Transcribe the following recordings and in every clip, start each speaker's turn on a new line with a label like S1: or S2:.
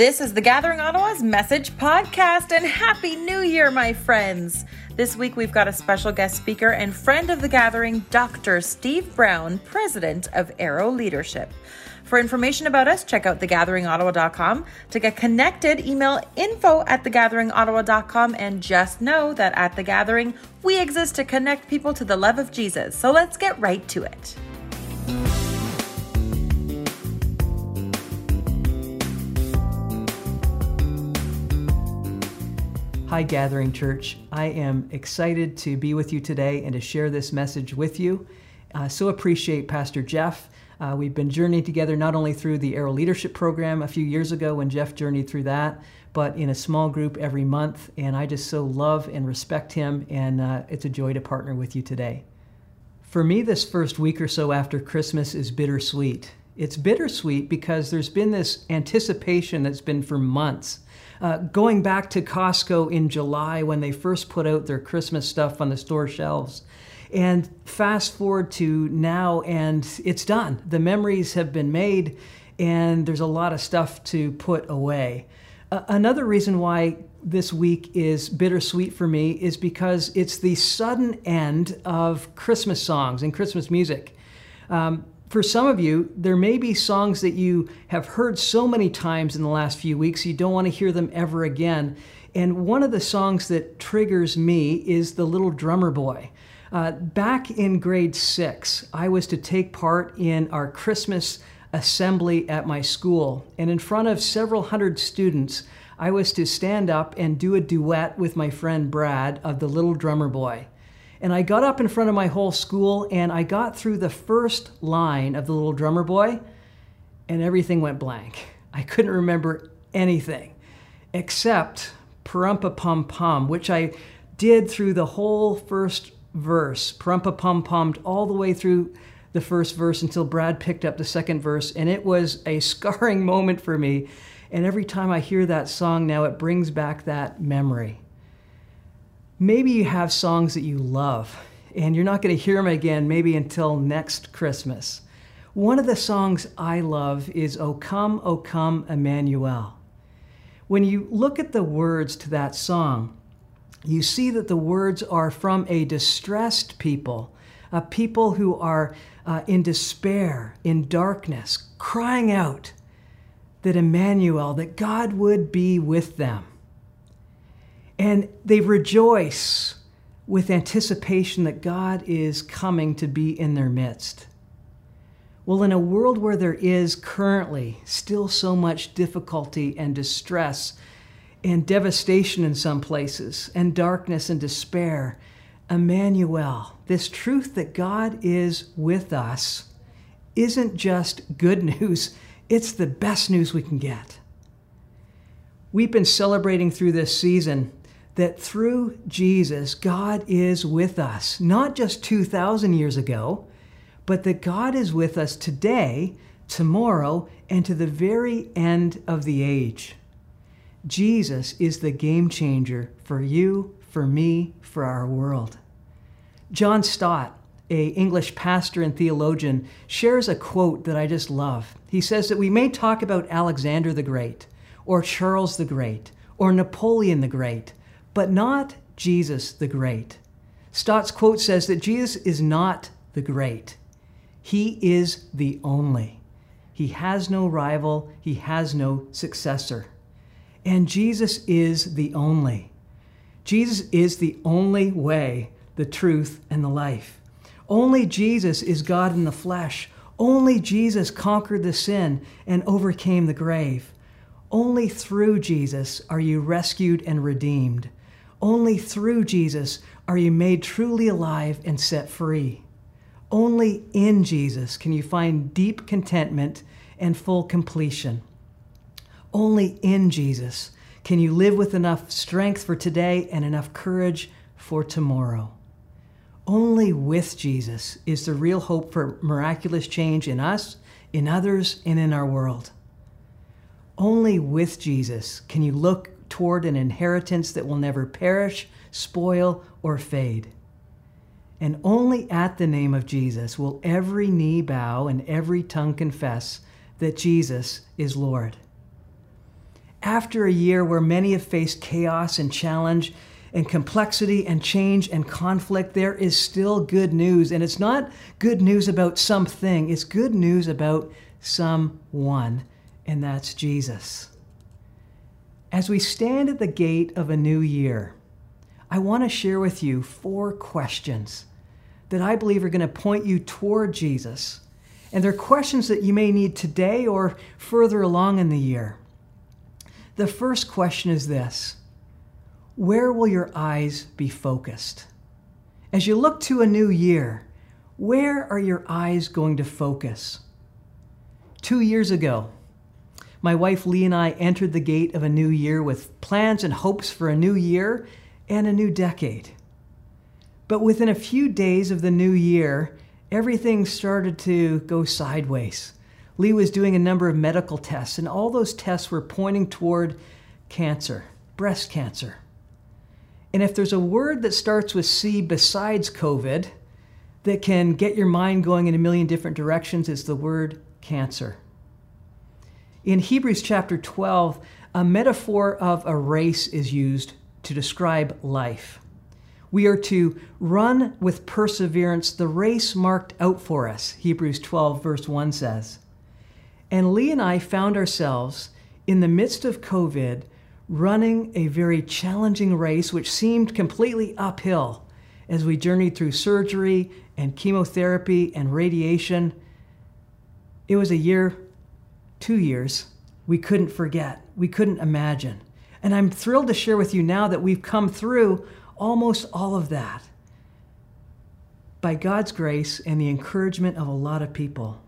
S1: This is the Gathering Ottawa's Message Podcast, and Happy New Year, my friends! This week we've got a special guest speaker and friend of the gathering, Dr. Steve Brown, President of Arrow Leadership. For information about us, check out thegatheringottawa.com. To get connected, email info at thegatheringottawa.com. And just know that at The Gathering, we exist to connect people to the love of Jesus. So let's get right to it.
S2: Hi, Gathering Church. I am excited to be with you today and to share this message with you. I so appreciate Pastor Jeff. Uh, we've been journeying together not only through the Arrow Leadership Program a few years ago when Jeff journeyed through that, but in a small group every month. And I just so love and respect him, and uh, it's a joy to partner with you today. For me, this first week or so after Christmas is bittersweet. It's bittersweet because there's been this anticipation that's been for months uh, going back to Costco in July when they first put out their Christmas stuff on the store shelves. And fast forward to now, and it's done. The memories have been made, and there's a lot of stuff to put away. Uh, another reason why this week is bittersweet for me is because it's the sudden end of Christmas songs and Christmas music. Um, for some of you, there may be songs that you have heard so many times in the last few weeks, you don't want to hear them ever again. And one of the songs that triggers me is The Little Drummer Boy. Uh, back in grade six, I was to take part in our Christmas assembly at my school. And in front of several hundred students, I was to stand up and do a duet with my friend Brad of The Little Drummer Boy. And I got up in front of my whole school and I got through the first line of the little drummer boy and everything went blank. I couldn't remember anything except Parumpa Pum Pum, which I did through the whole first verse. Parumpa Pum Pummed all the way through the first verse until Brad picked up the second verse, and it was a scarring moment for me. And every time I hear that song now, it brings back that memory. Maybe you have songs that you love, and you're not going to hear them again maybe until next Christmas. One of the songs I love is O Come, O Come, Emmanuel. When you look at the words to that song, you see that the words are from a distressed people, a people who are uh, in despair, in darkness, crying out that Emmanuel, that God would be with them. And they rejoice with anticipation that God is coming to be in their midst. Well, in a world where there is currently still so much difficulty and distress and devastation in some places, and darkness and despair, Emmanuel, this truth that God is with us, isn't just good news, it's the best news we can get. We've been celebrating through this season that through Jesus, God is with us, not just 2,000 years ago, but that God is with us today, tomorrow, and to the very end of the age. Jesus is the game changer for you, for me, for our world. John Stott, a English pastor and theologian, shares a quote that I just love. He says that we may talk about Alexander the Great, or Charles the Great, or Napoleon the Great, but not Jesus the Great. Stott's quote says that Jesus is not the great, he is the only. He has no rival, he has no successor. And Jesus is the only. Jesus is the only way, the truth, and the life. Only Jesus is God in the flesh. Only Jesus conquered the sin and overcame the grave. Only through Jesus are you rescued and redeemed. Only through Jesus are you made truly alive and set free. Only in Jesus can you find deep contentment and full completion. Only in Jesus can you live with enough strength for today and enough courage for tomorrow. Only with Jesus is the real hope for miraculous change in us, in others, and in our world. Only with Jesus can you look toward an inheritance that will never perish, spoil, or fade. And only at the name of Jesus will every knee bow and every tongue confess that Jesus is Lord. after a year where many have faced chaos and challenge and complexity and change and conflict, there is still good news. And it's not good news about something, it's good news about someone, and that's Jesus. As we stand at the gate of a new year, I want to share with you four questions that I believe are going to point you toward Jesus. And they're questions that you may need today or further along in the year. The first question is this Where will your eyes be focused? As you look to a new year, where are your eyes going to focus? Two years ago, my wife Lee and I entered the gate of a new year with plans and hopes for a new year and a new decade. But within a few days of the new year, everything started to go sideways. Lee was doing a number of medical tests, and all those tests were pointing toward cancer, breast cancer. And if there's a word that starts with C besides COVID that can get your mind going in a million different directions, it's the word cancer. In Hebrews chapter 12, a metaphor of a race is used to describe life. We are to run with perseverance the race marked out for us, Hebrews 12, verse 1 says. And Lee and I found ourselves in the midst of COVID running a very challenging race, which seemed completely uphill as we journeyed through surgery and chemotherapy and radiation. It was a year, two years, we couldn't forget, we couldn't imagine. And I'm thrilled to share with you now that we've come through almost all of that by God's grace and the encouragement of a lot of people.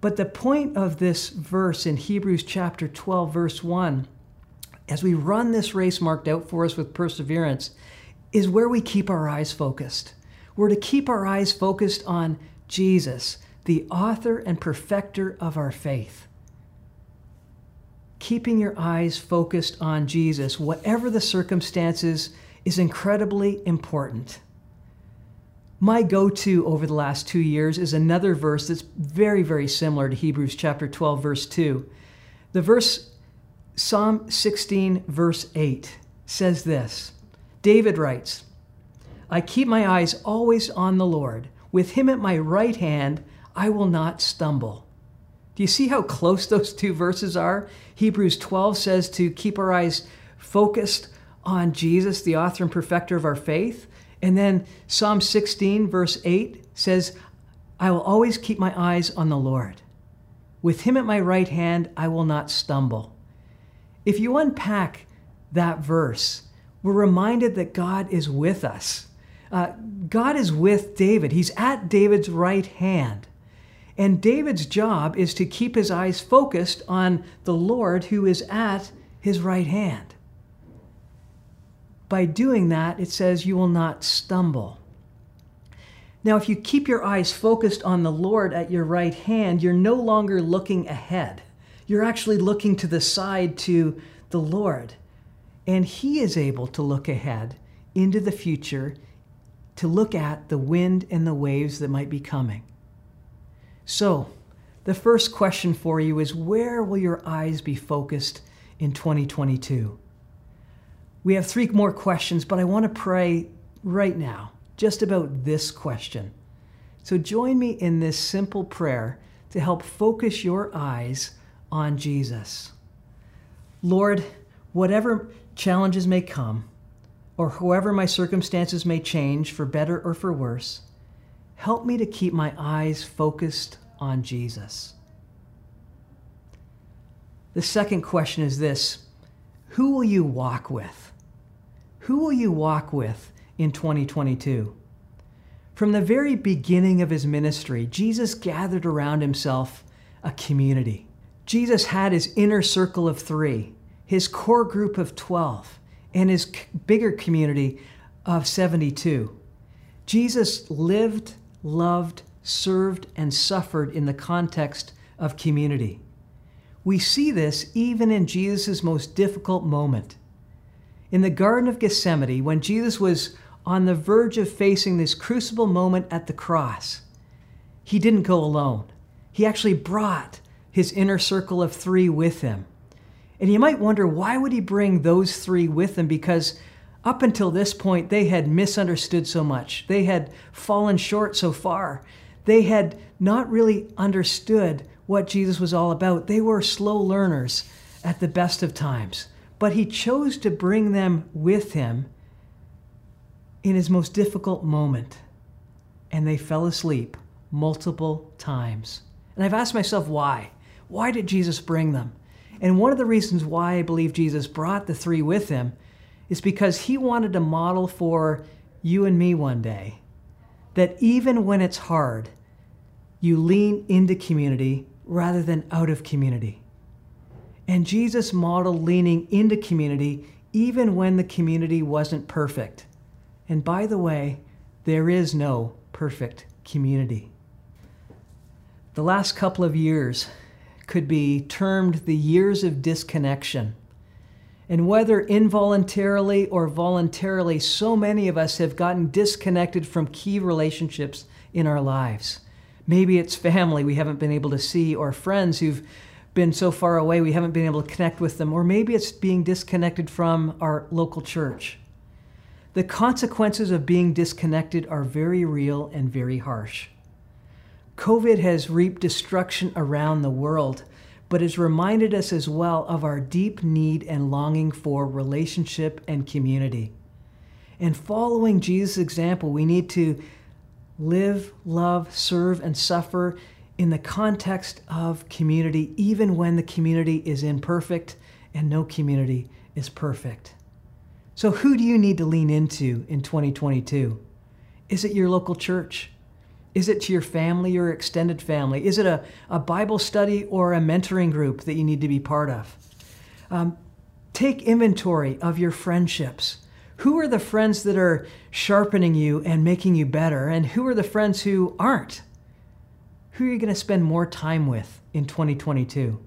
S2: But the point of this verse in Hebrews chapter 12, verse 1, as we run this race marked out for us with perseverance, is where we keep our eyes focused. We're to keep our eyes focused on Jesus, the author and perfecter of our faith keeping your eyes focused on Jesus, whatever the circumstances, is incredibly important. My go to over the last two years is another verse that's very, very similar to Hebrews chapter 12, verse 2. The verse, Psalm 16, verse 8, says this David writes, I keep my eyes always on the Lord. With him at my right hand, I will not stumble. Do you see how close those two verses are? Hebrews 12 says to keep our eyes focused on Jesus, the author and perfecter of our faith. And then Psalm 16, verse 8 says, I will always keep my eyes on the Lord. With him at my right hand, I will not stumble. If you unpack that verse, we're reminded that God is with us. Uh, God is with David, He's at David's right hand. And David's job is to keep his eyes focused on the Lord who is at his right hand. By doing that, it says you will not stumble. Now, if you keep your eyes focused on the Lord at your right hand, you're no longer looking ahead. You're actually looking to the side to the Lord. And He is able to look ahead into the future to look at the wind and the waves that might be coming. So, the first question for you is where will your eyes be focused in 2022? We have three more questions, but I want to pray right now just about this question. So, join me in this simple prayer to help focus your eyes on Jesus. Lord, whatever challenges may come, or however my circumstances may change for better or for worse, Help me to keep my eyes focused on Jesus. The second question is this Who will you walk with? Who will you walk with in 2022? From the very beginning of his ministry, Jesus gathered around himself a community. Jesus had his inner circle of three, his core group of 12, and his bigger community of 72. Jesus lived loved, served, and suffered in the context of community. We see this even in Jesus' most difficult moment. In the Garden of Gethsemane, when Jesus was on the verge of facing this crucible moment at the cross, he didn't go alone. He actually brought his inner circle of three with him. And you might wonder why would he bring those three with him? Because up until this point, they had misunderstood so much. They had fallen short so far. They had not really understood what Jesus was all about. They were slow learners at the best of times. But he chose to bring them with him in his most difficult moment. And they fell asleep multiple times. And I've asked myself why. Why did Jesus bring them? And one of the reasons why I believe Jesus brought the three with him is because he wanted to model for you and me one day that even when it's hard, you lean into community rather than out of community. And Jesus modeled leaning into community even when the community wasn't perfect. And by the way, there is no perfect community. The last couple of years could be termed the years of disconnection. And whether involuntarily or voluntarily, so many of us have gotten disconnected from key relationships in our lives. Maybe it's family we haven't been able to see, or friends who've been so far away we haven't been able to connect with them, or maybe it's being disconnected from our local church. The consequences of being disconnected are very real and very harsh. COVID has reaped destruction around the world, but has reminded us as well of our deep need and longing for relationship and community. And following Jesus' example, we need to live, love, serve, and suffer in the context of community, even when the community is imperfect and no community is perfect. So, who do you need to lean into in 2022? Is it your local church? Is it to your family or extended family? Is it a, a Bible study or a mentoring group that you need to be part of? Um, take inventory of your friendships. Who are the friends that are sharpening you and making you better? And who are the friends who aren't? Who are you going to spend more time with in 2022?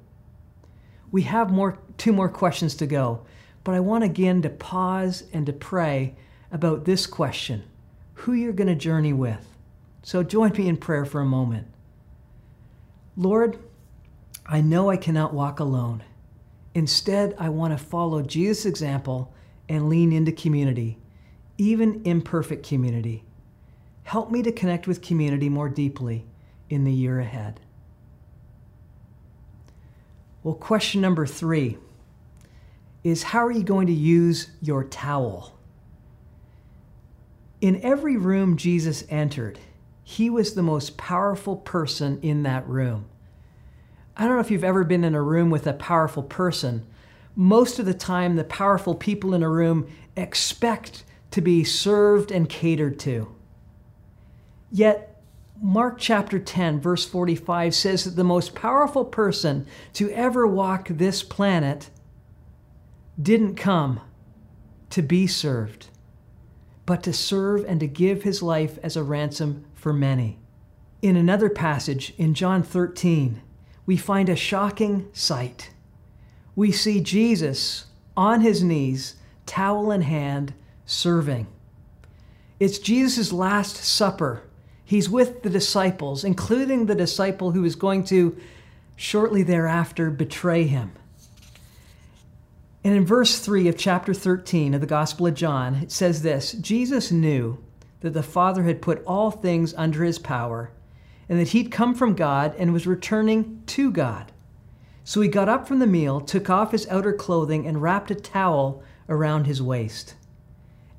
S2: We have more, two more questions to go, but I want again to pause and to pray about this question who you're going to journey with. So join me in prayer for a moment. Lord, I know I cannot walk alone. Instead, I want to follow Jesus' example and lean into community, even imperfect community. Help me to connect with community more deeply in the year ahead. Well, question number three is how are you going to use your towel? In every room Jesus entered, he was the most powerful person in that room. I don't know if you've ever been in a room with a powerful person. Most of the time, the powerful people in a room expect to be served and catered to. Yet, Mark chapter 10, verse 45 says that the most powerful person to ever walk this planet didn't come to be served, but to serve and to give his life as a ransom for many. In another passage in John 13, we find a shocking sight. We see Jesus on his knees, towel in hand, serving. It's Jesus' Last Supper. He's with the disciples, including the disciple who is going to shortly thereafter betray him. And in verse 3 of chapter 13 of the Gospel of John, it says this Jesus knew that the Father had put all things under his power, and that he'd come from God and was returning to God. So he got up from the meal, took off his outer clothing, and wrapped a towel around his waist.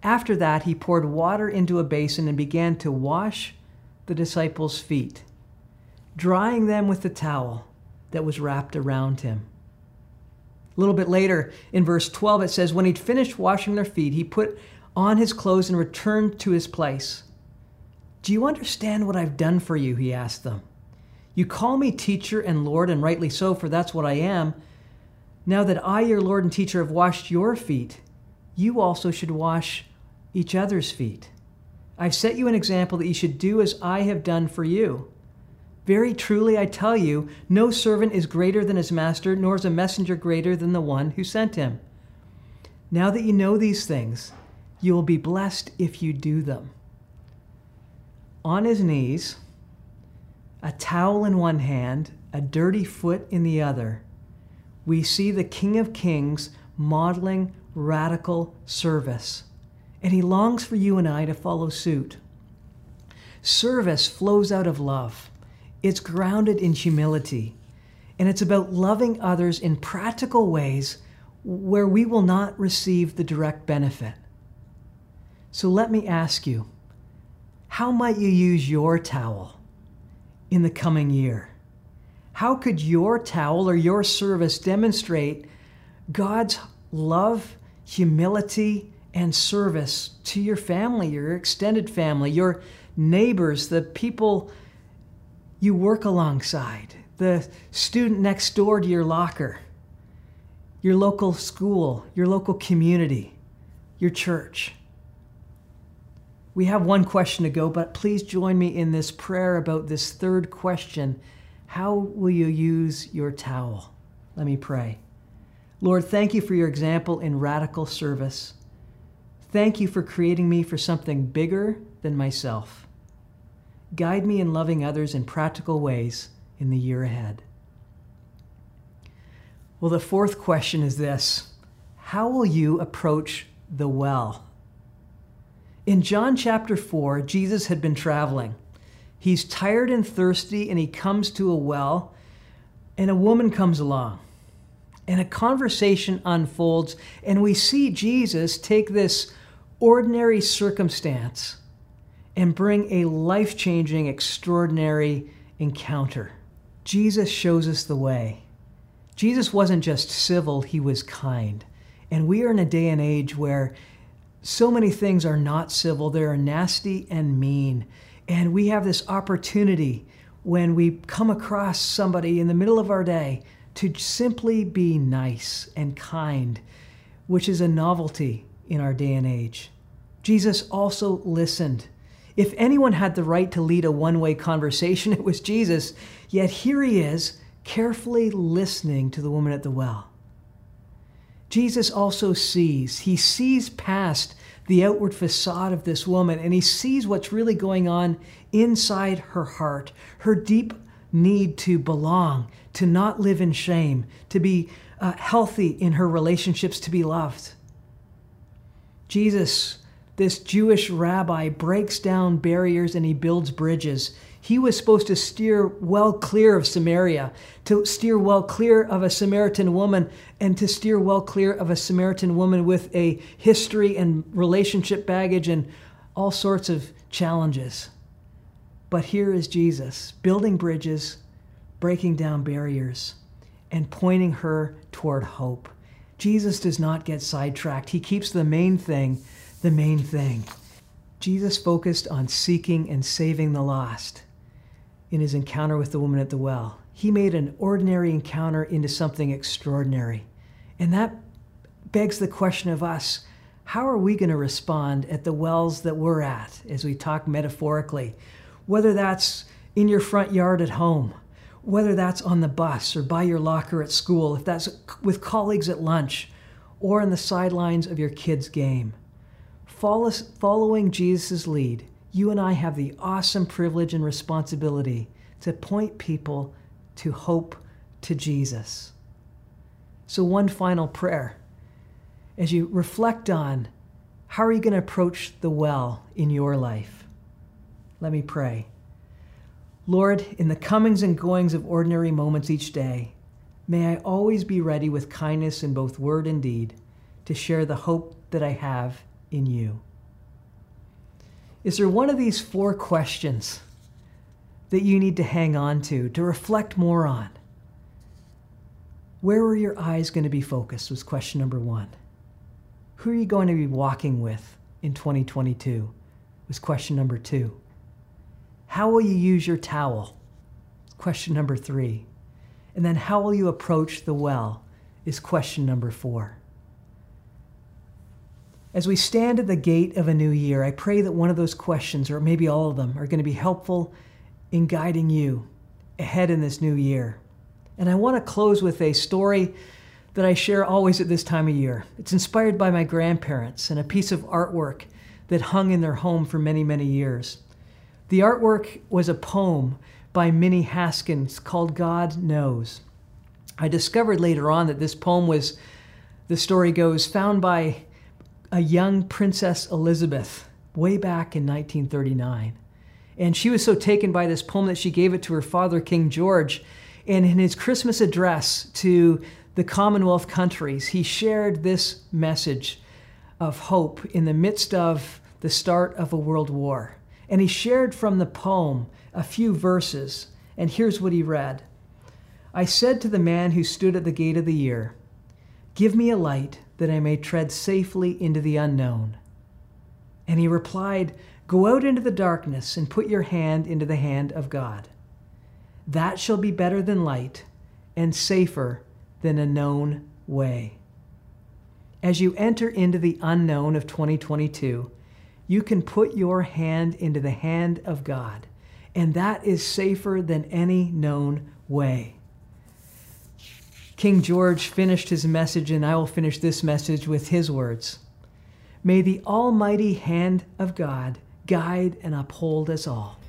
S2: After that, he poured water into a basin and began to wash the disciples' feet, drying them with the towel that was wrapped around him. A little bit later, in verse 12, it says, When he'd finished washing their feet, he put on his clothes and returned to his place. Do you understand what I've done for you? He asked them. You call me teacher and Lord, and rightly so, for that's what I am. Now that I, your Lord and teacher, have washed your feet, you also should wash each other's feet. I've set you an example that you should do as I have done for you. Very truly, I tell you, no servant is greater than his master, nor is a messenger greater than the one who sent him. Now that you know these things, you will be blessed if you do them. On his knees, a towel in one hand, a dirty foot in the other, we see the King of Kings modeling radical service. And he longs for you and I to follow suit. Service flows out of love, it's grounded in humility, and it's about loving others in practical ways where we will not receive the direct benefit. So let me ask you how might you use your towel in the coming year? How could your towel or your service demonstrate God's love, humility, and service to your family, your extended family, your neighbors, the people you work alongside, the student next door to your locker, your local school, your local community, your church? We have one question to go, but please join me in this prayer about this third question How will you use your towel? Let me pray. Lord, thank you for your example in radical service. Thank you for creating me for something bigger than myself. Guide me in loving others in practical ways in the year ahead. Well, the fourth question is this How will you approach the well? In John chapter 4, Jesus had been traveling. He's tired and thirsty, and he comes to a well, and a woman comes along. And a conversation unfolds, and we see Jesus take this ordinary circumstance and bring a life changing, extraordinary encounter. Jesus shows us the way. Jesus wasn't just civil, he was kind. And we are in a day and age where so many things are not civil, they are nasty and mean. And we have this opportunity when we come across somebody in the middle of our day to simply be nice and kind, which is a novelty in our day and age. Jesus also listened. If anyone had the right to lead a one way conversation, it was Jesus. Yet here he is, carefully listening to the woman at the well. Jesus also sees, he sees past the outward facade of this woman and he sees what's really going on inside her heart, her deep need to belong, to not live in shame, to be uh, healthy in her relationships, to be loved. Jesus, this Jewish rabbi, breaks down barriers and he builds bridges. He was supposed to steer well clear of Samaria, to steer well clear of a Samaritan woman, and to steer well clear of a Samaritan woman with a history and relationship baggage and all sorts of challenges. But here is Jesus building bridges, breaking down barriers, and pointing her toward hope. Jesus does not get sidetracked. He keeps the main thing the main thing. Jesus focused on seeking and saving the lost in his encounter with the woman at the well. He made an ordinary encounter into something extraordinary. And that begs the question of us how are we going to respond at the wells that we're at, as we talk metaphorically? Whether that's in your front yard at home, whether that's on the bus or by your locker at school, if that's with colleagues at lunch, or on the sidelines of your kid's game. Following Jesus' lead, you and I have the awesome privilege and responsibility to point people to hope to Jesus. So, one final prayer. As you reflect on how are you going to approach the well in your life? Let me pray. Lord, in the comings and goings of ordinary moments each day, may I always be ready with kindness in both word and deed to share the hope that I have in you. Is there one of these four questions that you need to hang on to, to reflect more on? Where are your eyes going to be focused? Was question number one. Who are you going to be walking with in 2022? Was question number two. How will you use your towel? Question number three. And then how will you approach the well? Is question number four. As we stand at the gate of a new year, I pray that one of those questions, or maybe all of them, are going to be helpful in guiding you ahead in this new year. And I want to close with a story that I share always at this time of year. It's inspired by my grandparents and a piece of artwork that hung in their home for many, many years. The artwork was a poem by Minnie Haskins called God Knows. I discovered later on that this poem was, the story goes, found by a young Princess Elizabeth way back in 1939. And she was so taken by this poem that she gave it to her father, King George. And in his Christmas address to the Commonwealth countries, he shared this message of hope in the midst of the start of a world war. And he shared from the poem a few verses. And here's what he read I said to the man who stood at the gate of the year, Give me a light that I may tread safely into the unknown. And he replied, Go out into the darkness and put your hand into the hand of God. That shall be better than light and safer than a known way. As you enter into the unknown of 2022, you can put your hand into the hand of God, and that is safer than any known way. King George finished his message, and I will finish this message with his words May the almighty hand of God guide and uphold us all.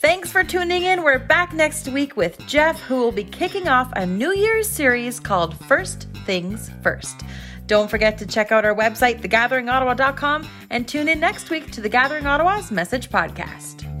S1: Thanks for tuning in. We're back next week with Jeff, who will be kicking off a New Year's series called First Things First. Don't forget to check out our website, thegatheringottawa.com, and tune in next week to the Gathering Ottawa's Message Podcast.